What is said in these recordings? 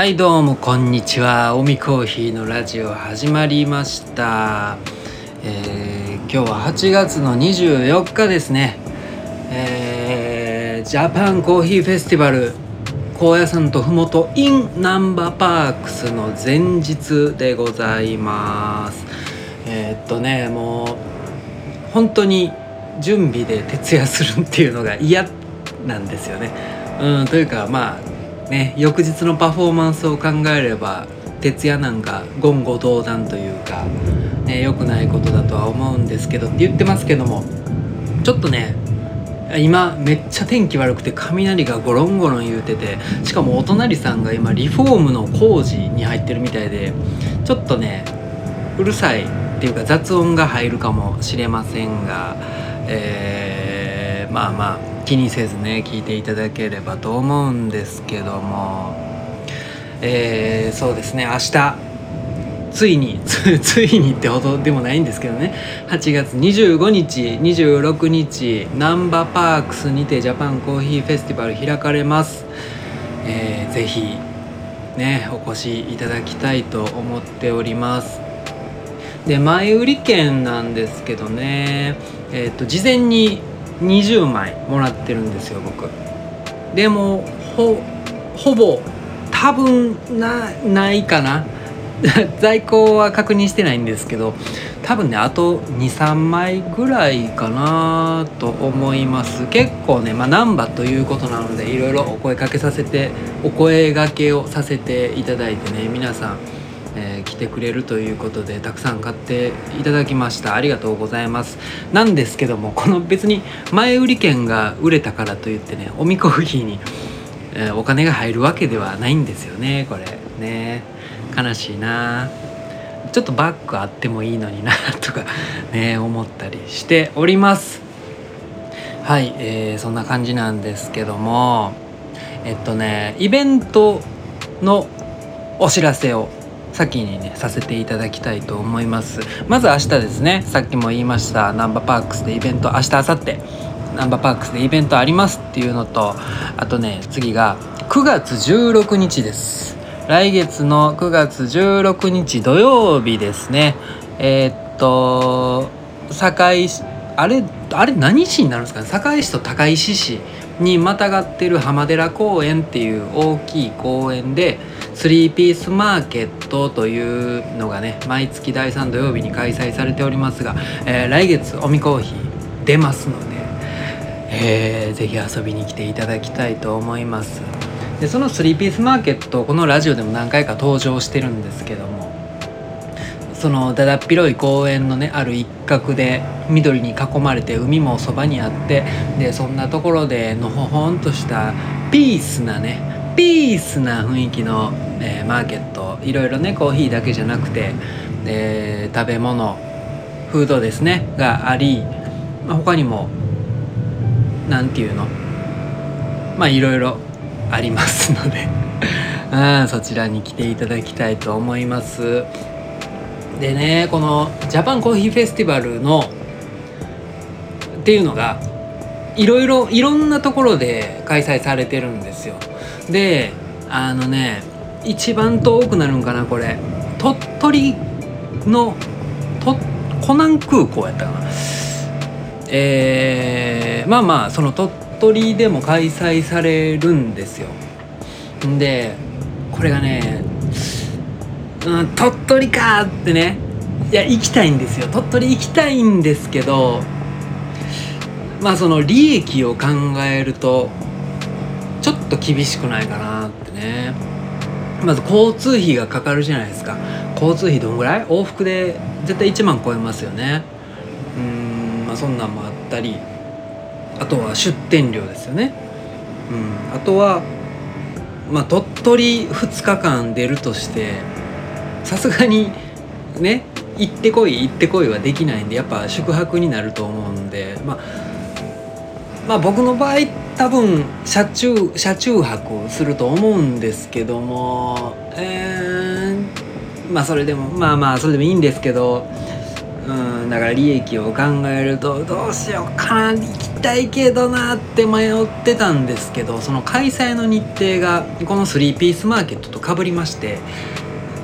はいどうもこんにちは。おみコーヒーのラジオ始まりました、えー今日は8月の24日ですね。えージャパンコーヒーフェスティバル。高野山とふもと in ナンバーパークスの前日でございます。えーっとねもう本当に準備で徹夜するっていうのが嫌なんですよね。うん、というかまあね翌日のパフォーマンスを考えれば徹夜なんか言語道断というか、ね、良くないことだとは思うんですけどって言ってますけどもちょっとね今めっちゃ天気悪くて雷がゴロンゴロン言うててしかもお隣さんが今リフォームの工事に入ってるみたいでちょっとねうるさいっていうか雑音が入るかもしれませんが、えーまあまあ気にせずね聞いていただければと思うんですけども、えーそうですね明日。ついに ついにってほどでもないんですけどね。8月25日26日ナンバーパークスにてジャパンコーヒーフェスティバル開かれます、えーぜひねお越しいただきたいと思っております。で前売り券なんですけどね。えっ、と事前に20枚もらってるんですよ僕。でもほほぼ多分なないかな。在庫は確認してないんですけど多分ねあと23枚ぐらいかなと思います。結構ねまあ難波ということなのでいろいろお声かけさせてお声がけをさせていただいてね皆さん。えー来てくれるということでたくさん買っていただきました。ありがとうございます。なんですけどもこの別に前売り券が売れたからといってねおみコーヒーに、えーお金が入るわけではないんですよねこれ。ね。悲しいな。ちょっとバッグあってもいいのになとか ね思ったりしております。はい、えーそんな感じなんですけどもえっとねイベントのお知らせを先にねさせていただきたいと思います。まず明日ですね。さっきも言いましたナンバーパークスでイベント明日明後日。ナンバーパークスでイベントありますっていうのとあとね次が9月16日です。来月の9月16日土曜日ですね。えーっと堺市あれあれ何市になるんですかね。堺市と高石市にまたがってる浜寺公園っていう大きい公園でスリーピースマーケットというのがね毎月第3土曜日に開催されておりますが、えー来月おみコーヒー出ますので、えーぜひ遊びに来ていただきたいと思います。でそのスリーピースマーケットこのラジオでも何回か登場してるんですけどもそのだだっ広い公園のねある一角で緑に囲まれて海もそばにあってでそんなところでのほほんとしたピースなねピースな雰囲気の、えーマーケットいろいろねコーヒーだけじゃなくて、えー食べ物フードですねがあり、まあ、他にもなんていうのまあいろいろありますので うんそちらに来ていただきたいと思います。でねこのジャパンコーヒーフェスティバルのっていうのがいろいろいろんなところで開催されてるんですよであのね一番遠くなるんかなこれ。鳥取のと湖南空港やったかな。えーまあまあその鳥取でも開催されるんですよ。でこれがねうん、鳥取かってねいや行きたいんですよ。鳥取行きたいんですけどまあその利益を考えるとちょっと厳しくないかなってね。まず交通費がかかるじゃないですか。交通費どんぐらい？往復で絶対1万超えますよね。うんまあそんなんもあったり。あとは出店料ですよね。うんあとはまあ鳥取2日間出るとしてさすがにね行ってこい行ってこいはできないんでやっぱ宿泊になると思うんでまあまあ僕の場合多分車中車中泊すると思うんですけどもえー、まあそれでもまあまあそれでもいいんですけどうんだから利益を考えるとどうしようかな行きたいけどなって迷ってたんですけどその開催の日程がこの3ピースマーケットとかぶりまして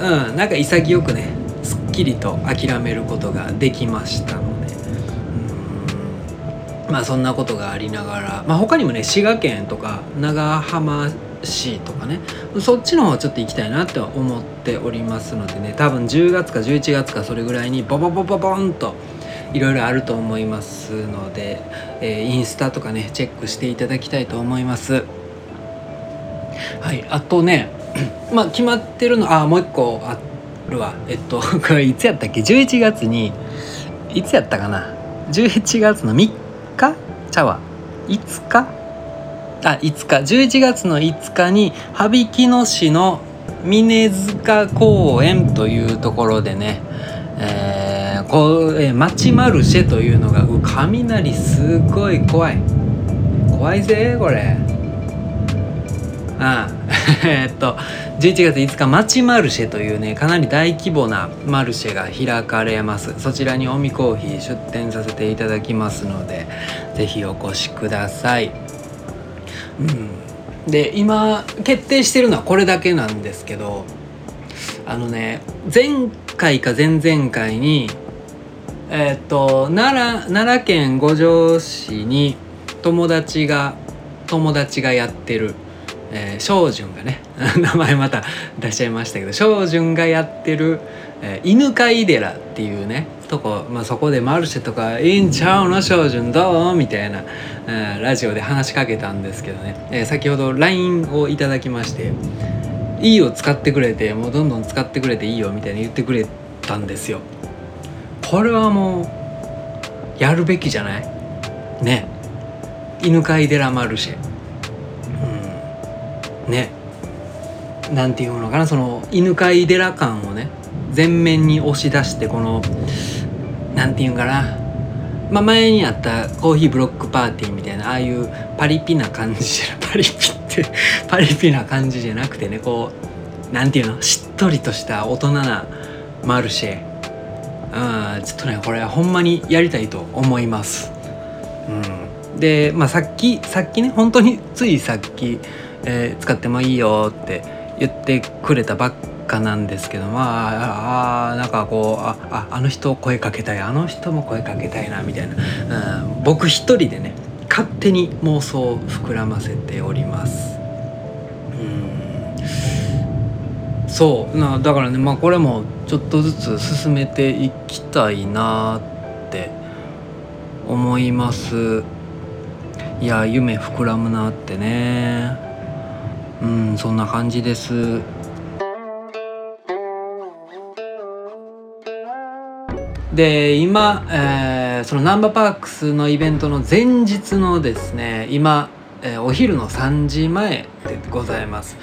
うんなんか潔くねすっきりと諦めることができましたのまあそんなことがありながら、まあ、他にもね滋賀県とか長浜市とかねそっちの方ちょっと行きたいなって思っておりますのでね多分10月か11月かそれぐらいにボボボボボンといろいろあると思いますので、えー、インスタとかねチェックしていただきたいと思います。はいあとね まあ決まってるのあもう一個あるわ。えっと これいつやったっけ？11月にいつやったかな？11月の3日？ちゃわ5日あ5日11月の5日に羽曳野市の峰塚公園というところでね、えーこう、えー、町マルシェというのがう雷すごい怖い。怖いぜこれ。ああ えっと11月5日町マルシェというねかなり大規模なマルシェが開かれます。そちらにオミコーヒー出店させていただきますので是非お越しください。うん。で今決定してるのはこれだけなんですけどあのね前回か前々回にえー、っと奈良奈良県五条市に友達が友達がやってるえー、翔潤がね 名前また出しちゃいましたけど翔潤がやってる、えー、犬飼寺っていうねとこ、まあ、そこでマルシェとか「いいんちゃうの翔潤どう?」みたいな、えー、ラジオで話しかけたんですけどね、えー、先ほど LINE をいただきまして「いいよ使ってくれてもうどんどん使ってくれていいよ」みたいに言ってくれたんですよ。これはもうやるべきじゃない？ね。犬飼寺マルシェ。うん。ね。なんていうのかなその犬飼寺感をね全面に押し出してこのなんていうんかなまあ、前にあったコーヒーブロックパーティーみたいなああいうパリピな感じじゃ パリピってパリピな感じじゃなくてねこうなんていうのしっとりとした大人なマルシェうんちょっとねこれほんまにやりたいと思います。うん、で、まあ、さっきさっきね本当についさっき、えー、使ってもいいよって言ってくれたばっかなんですけどまああなんかこうああの人声かけたいあの人も声かけたいなみたいな、うん、僕一人でね勝手に妄想を膨らませております。そう。なだからねまあこれもちょっとずつ進めていきたいなって思います。いや夢膨らむなってね。うんそんな感じです。で今、えー、そのナンバーパークスのイベントの前日のですね今、えー、お昼の3時前でございます。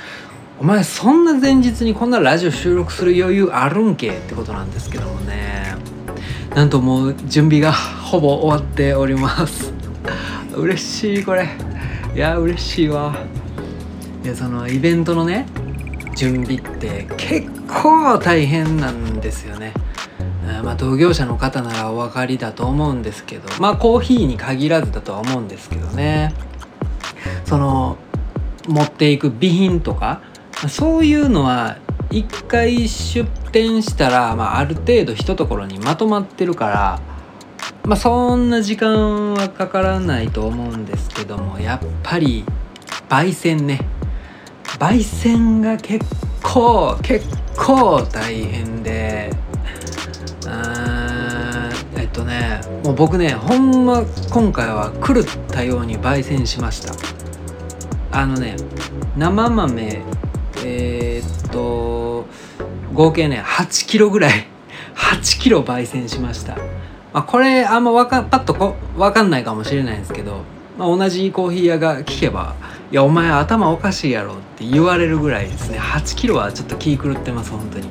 お前そんな前日にこんなラジオ収録する余裕あるんけ？ってことなんですけどもね。なんともう準備が ほぼ終わっております。嬉しいこれ。いや嬉しいわ。いやそのイベントのね準備って結構大変なんですよね。まあ同業者の方ならお分かりだと思うんですけどまあコーヒーに限らずだとは思うんですけどね。その持っていく備品とかそういうのは一回出店したら、まあ、ある程度一ところにまとまってるから、まあ、そんな時間はかからないと思うんですけどもやっぱり焙煎ね。焙煎が結構結構大変で。えっとねもう僕ねほんま今回は狂ったように焙煎しました。あのね生豆えー、っと合計ね8キロぐらい 8キロ焙煎しました、まあ、これあんまわかパッとこ分かんないかもしれないんですけど、まあ、同じコーヒー屋が聞けば「いやお前頭おかしいやろ」って言われるぐらいですね。8キロはちょっと気狂ってます本当に。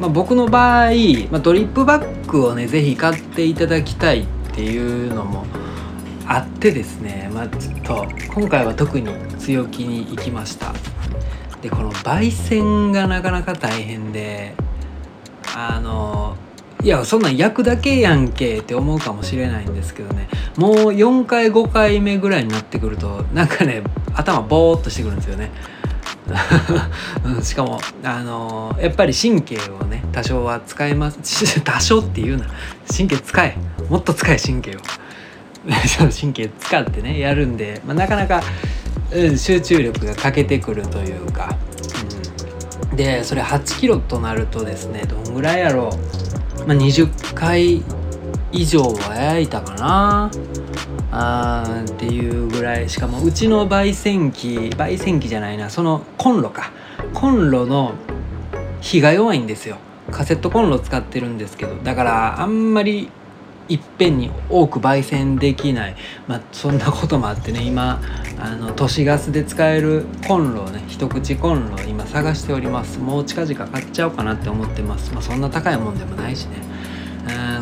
まあ、僕の場合、まあ、ドリップバッグをね是非買っていただきたいっていうのもあってですね。まあちょっと今回は特に強気にいきました。でこの焙煎がなかなか大変であのいやそんなん焼くだけやんけって思うかもしれないんですけどね。もう4回5回目ぐらいになってくるとなんかね 頭ボーっとしてくるんですよね。しかもあのー、やっぱり神経をね多少は使えます。多少っていうな。神経使え。もっと使え神経を。神経使ってねやるんで、まあ、なかなか、うん、集中力が欠けてくるというか、うん、でそれ8キロとなるとですねどんぐらいやろう、まあ、20回以上は焼いたかな。あーっていうぐらい。しかもうちの焙煎機焙煎機じゃないな。そのコンロか。コンロの火が弱いんですよ。カセットコンロ使ってるんですけど。だからあんまりいっぺんに多く焙煎できない、まあ、そんなこともあってね今あの都市ガスで使えるコンロをね一口コンロを今探しております。もう近々買っちゃおうかなって思ってます、まあ、そんな高いもんでもないしね。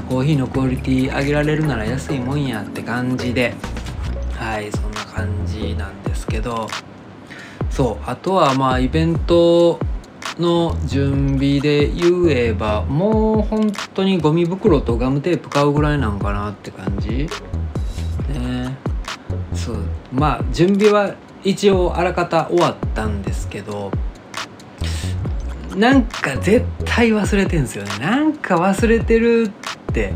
コーヒーのクオリティ上げられるなら安いもんやって感じで。はいそんな感じなんですけど。そうあとはまあイベントの準備で言えばもう本当にゴミ袋とガムテープ買うぐらいなんかなって感じ？ね。そう。まあ準備は一応あらかた終わったんですけどなんか絶対忘れてんすよね。なんか忘れてるって。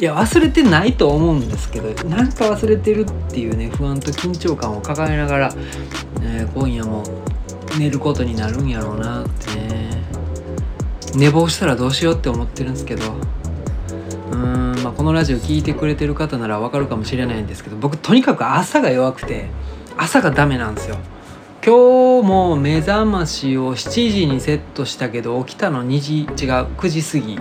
いや忘れてないと思うんですけどなんか忘れてるっていうね不安と緊張感を抱えながら、えー、今夜も寝ることになるんやろうなって。ね寝坊したらどうしようって思ってるんですけど。うーん、まあ、このラジオ聴いてくれてる方ならわかるかもしれないんですけど僕とにかく朝が弱くて朝がダメなんですよ。今日も目覚ましを7時にセットしたけど起きたの2時違う9時過ぎ。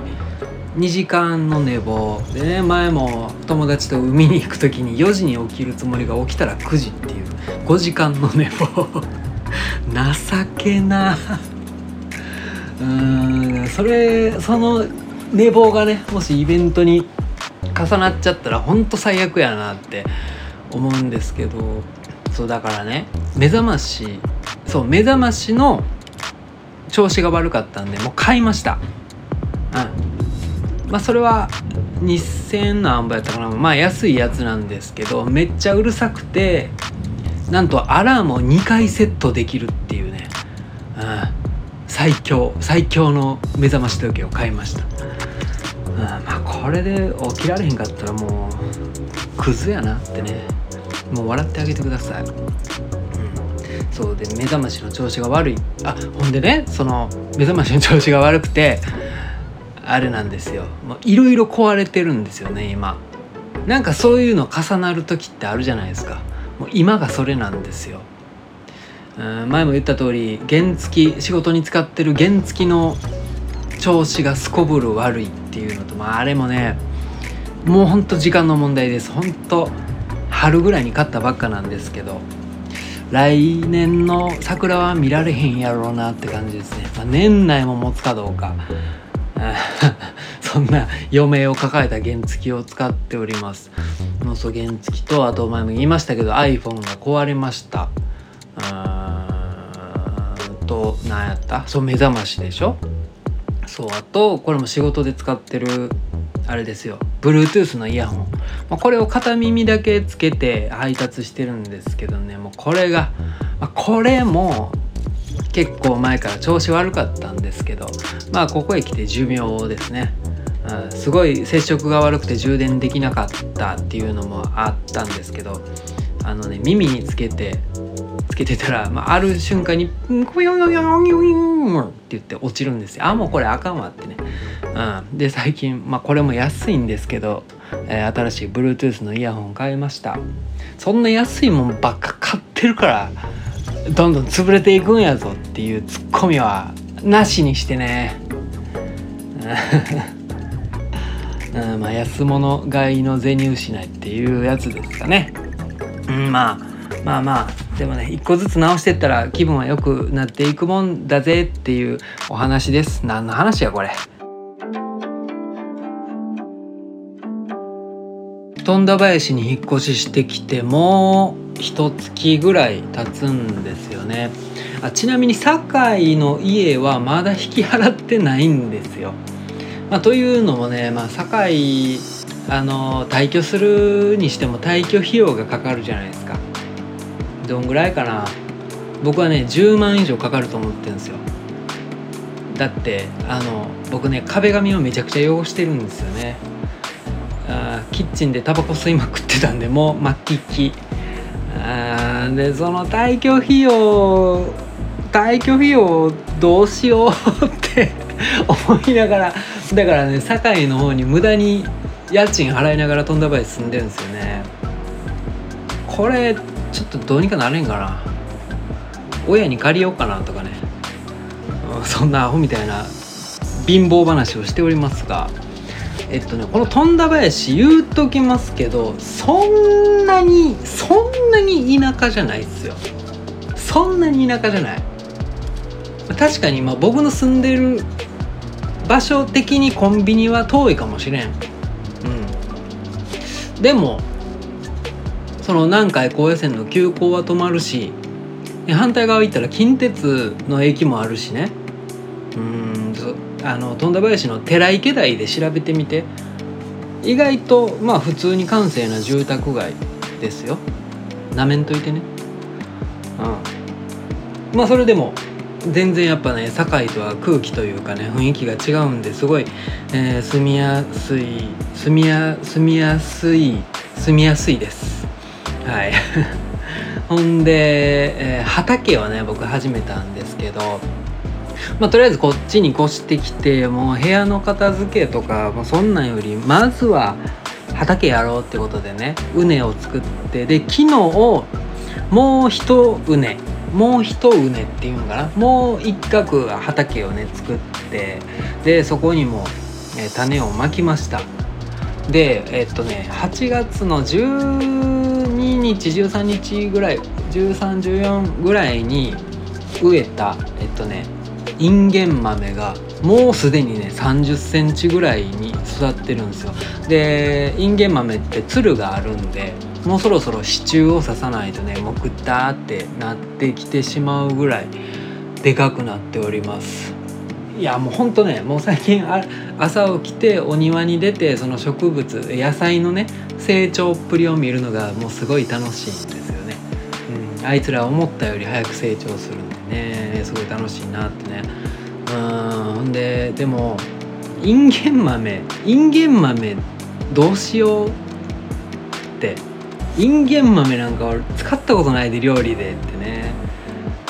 2時間の寝坊。でね前も友達と海に行く時に4時に起きるつもりが起きたら9時っていう5時間の寝坊。情けな。うんそれその寝坊がねもしイベントに重なっちゃったらほんと最悪やなって思うんですけど。そうだからね目覚ましそう目覚ましの調子が悪かったんでもう買いました。うん。まあそれは2000何倍やったかな。まあ安いやつなんですけどめっちゃうるさくてなんとアラームを2回セットできるっていうね、うん、最強最強の目覚まし時計を買いました、うん、まあこれで起きられへんかったらもうクズやなってね。もう笑ってあげてください、うん、そうで目覚ましの調子が悪い。あほんでねその目覚ましの調子が悪くてあれなんですよ。いろいろ壊れてるんですよね今。なんかそういうの重なる時ってあるじゃないですか。もう今がそれなんですよ。前も言った通り原付仕事に使ってる原付の調子がすこぶる悪いっていうのと、まあ、あれもねもうほんと時間の問題です。ほんと春ぐらいに買ったばっかなんですけど来年の桜は見られへんやろうなって感じですね、まあ、年内も持つかどうか。そんな余命を抱えた原付を使っております。のそ原付とあと前も言いましたけど iPhone が壊れました。うんと何やった？そう目覚ましでしょ？そうあとこれも仕事で使ってるあれですよ。Bluetooth のイヤホン、まあ、これを片耳だけつけて配達してるんですけどね。もうこれが、まあ、これも結構前から調子悪かったんですけどまあここへ来て寿命ですね、すごい接触が悪くて充電できなかったっていうのもあったんですけどあのね耳につけてつけてたら、まあ、ある瞬間に「コヨヨヨヨヨヨって言って落ちるんですよ。あもうこれあかんわってね、うん、で最近、まあ、これも安いんですけど、えー、新しい Bluetooth のイヤホン買いました。そんな安いもんばっか買ってるからどんどん潰れていくんやぞっていうツッコミはなしにしてね。うん、まあ安物買いの銭失いっていうやつですかね、うん、まあまあまあでもね一個ずつ直してったら気分は良くなっていくもんだぜっていうお話です。何の話やこれ。富田林に引っ越ししてきても一月ぐらい経つんですよね。あちなみに堺の家はまだ引き払ってないんですよ。まあ、というのもね、まあ、堺あの退去するにしても退去費用がかかるじゃないですか。どんぐらいかな。僕はね10万以上かかると思ってるんですよ。だってあの僕ね壁紙をめちゃくちゃ汚してるんですよね。あキッチンでタバコ吸いまくってたんでもう末期あでその退去費用退去費用どうしようって思いながらだからね堺の方に無駄に家賃払いながら富田林住んでるんですよね。これちょっとどうにかなれんかな。親に借りようかなとかね。そんなアホみたいな貧乏話をしておりますが。えっとねこの富田林言うときますけどそんなにそんなに田舎じゃないっすよ。そんなに田舎じゃない。確かにま僕の住んでる場所的にコンビニは遠いかもしれん。うん。でもその南海高野線の急行は止まるし反対側行ったら近鉄の駅もあるしね。うんあの富田林の寺池台で調べてみて。意外とまあ普通に閑静な住宅街ですよ。なめんといてね。うん。まあそれでも全然やっぱね堺とは空気というかね雰囲気が違うんですごい、えー、住みやすい住みや住みやすい住みやすいです。はい。ほんで、えー、畑をね僕始めたんですけどまあ、とりあえずこっちに越してきてもう部屋の片付けとかもうそんなんよりまずは畑やろうってことでね畝を作ってで昨日もう一畝もう一畝っていうのかな？もう一角畑をね作ってでそこにも、え、種をまきました。でえ、っとね8月の12日13日ぐらい1314ぐらいに植えたえっとねインゲン豆がもうすでにね3 0センチぐらいに育ってるんですよ。でインゲン豆ってつるがあるんでもうそろそろ支柱を刺さないとねもうグッターってなってきてしまうぐらいでかくなっております。いやもうほんとねもう最近朝起きてお庭に出てその植物野菜のね成長っぷりを見るのがもうすごい楽しいんですよね、うん、あいつら思ったより早く成長するんでねすごい楽しいなってね。うんほんででもインゲン豆インゲン豆どうしようインゲン豆なんか俺使ったことないで料理でってね。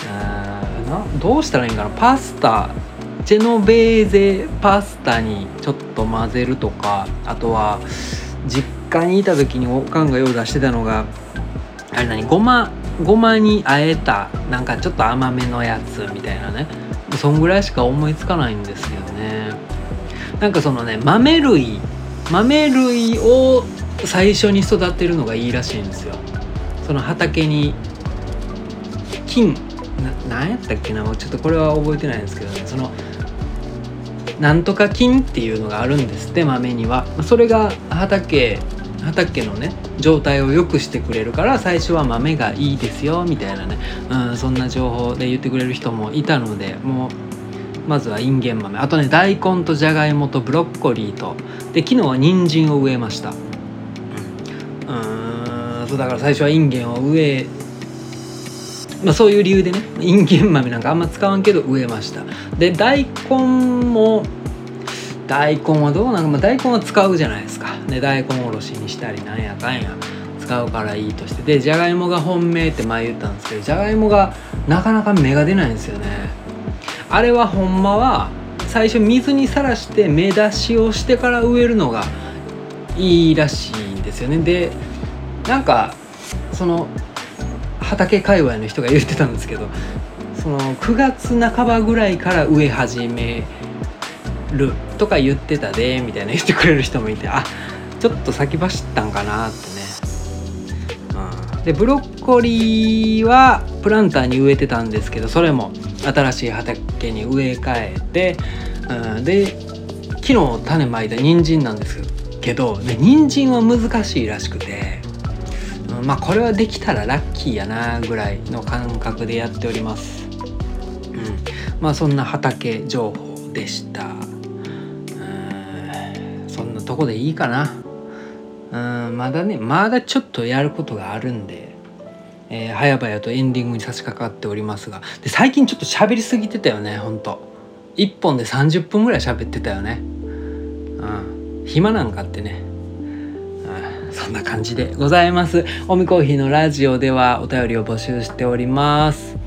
あなどうしたらいいんかな。パスタジェノベーゼパスタにちょっと混ぜるとか。あとは実家にいた時におかんが用出してたのがあれ何ごまごまにあえたなんかちょっと甘めのやつみたいなね。そんぐらいしか思いつかないんですけどね。なんかそのね豆類豆類を最初に育てるのがいいらしいんですよ。その畑に菌な何やったっけなちょっとこれは覚えてないんですけどね。そのなんとか菌っていうのがあるんですって豆には。それが畑畑のね状態を良くしてくれるから最初は豆がいいですよみたいなね、うん、そんな情報で言ってくれる人もいたのでもうまずはインゲン豆。あとね大根とじゃがいもとブロッコリーと。で昨日は人参を植えました。うん。そうだから最初はインゲンを植えまあそういう理由でねインゲン豆なんかあんま使わんけど植えました。で大根も大根はどうなんか、まあ、大根は使うじゃないですか。で大根おろしにしたりなんやかんや使うからいいとして。でじゃがいもが本命って前言ったんですけどじゃがいもがなかなか芽が出ないんですよね。あれはほんまは最初水にさらして芽出しをしてから植えるのがいいらしいですよね。でなんかその畑界隈の人が言ってたんですけどその9月半ばぐらいから植え始めるとか言ってたでみたいな言ってくれる人もいてあちょっと先走ったんかなってね、うん、でブロッコリーはプランターに植えてたんですけどそれも新しい畑に植え替えて、うん、で昨日種まいた人参なんですけど、ね、人参は難しいらしくて、うん、まあこれはできたらラッキーやなぐらいの感覚でやっております、うん、まあそんな畑情報でした。そんなとこでいいかな。うんまだねまだちょっとやることがあるんで、えー、早々とエンディングに差し掛かっておりますが。で最近ちょっと喋りすぎてたよねほんと。1本で30分ぐらい喋ってたよね。うん。暇なんかってねそんな感じでございます。おみコーヒーのラジオではお便りを募集しております。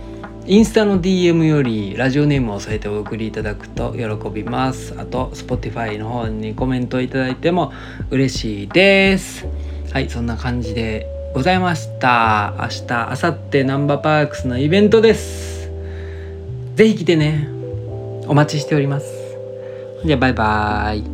インスタの DM よりラジオネームを添えてお送りいただくと喜びます。あと、Spotify の方にコメントいただいても嬉しいです。はい、そんな感じでございました。明日、明後日ナンバーパークスのイベントです。ぜひ来てね。お待ちしております。じゃあ、バイバーイ。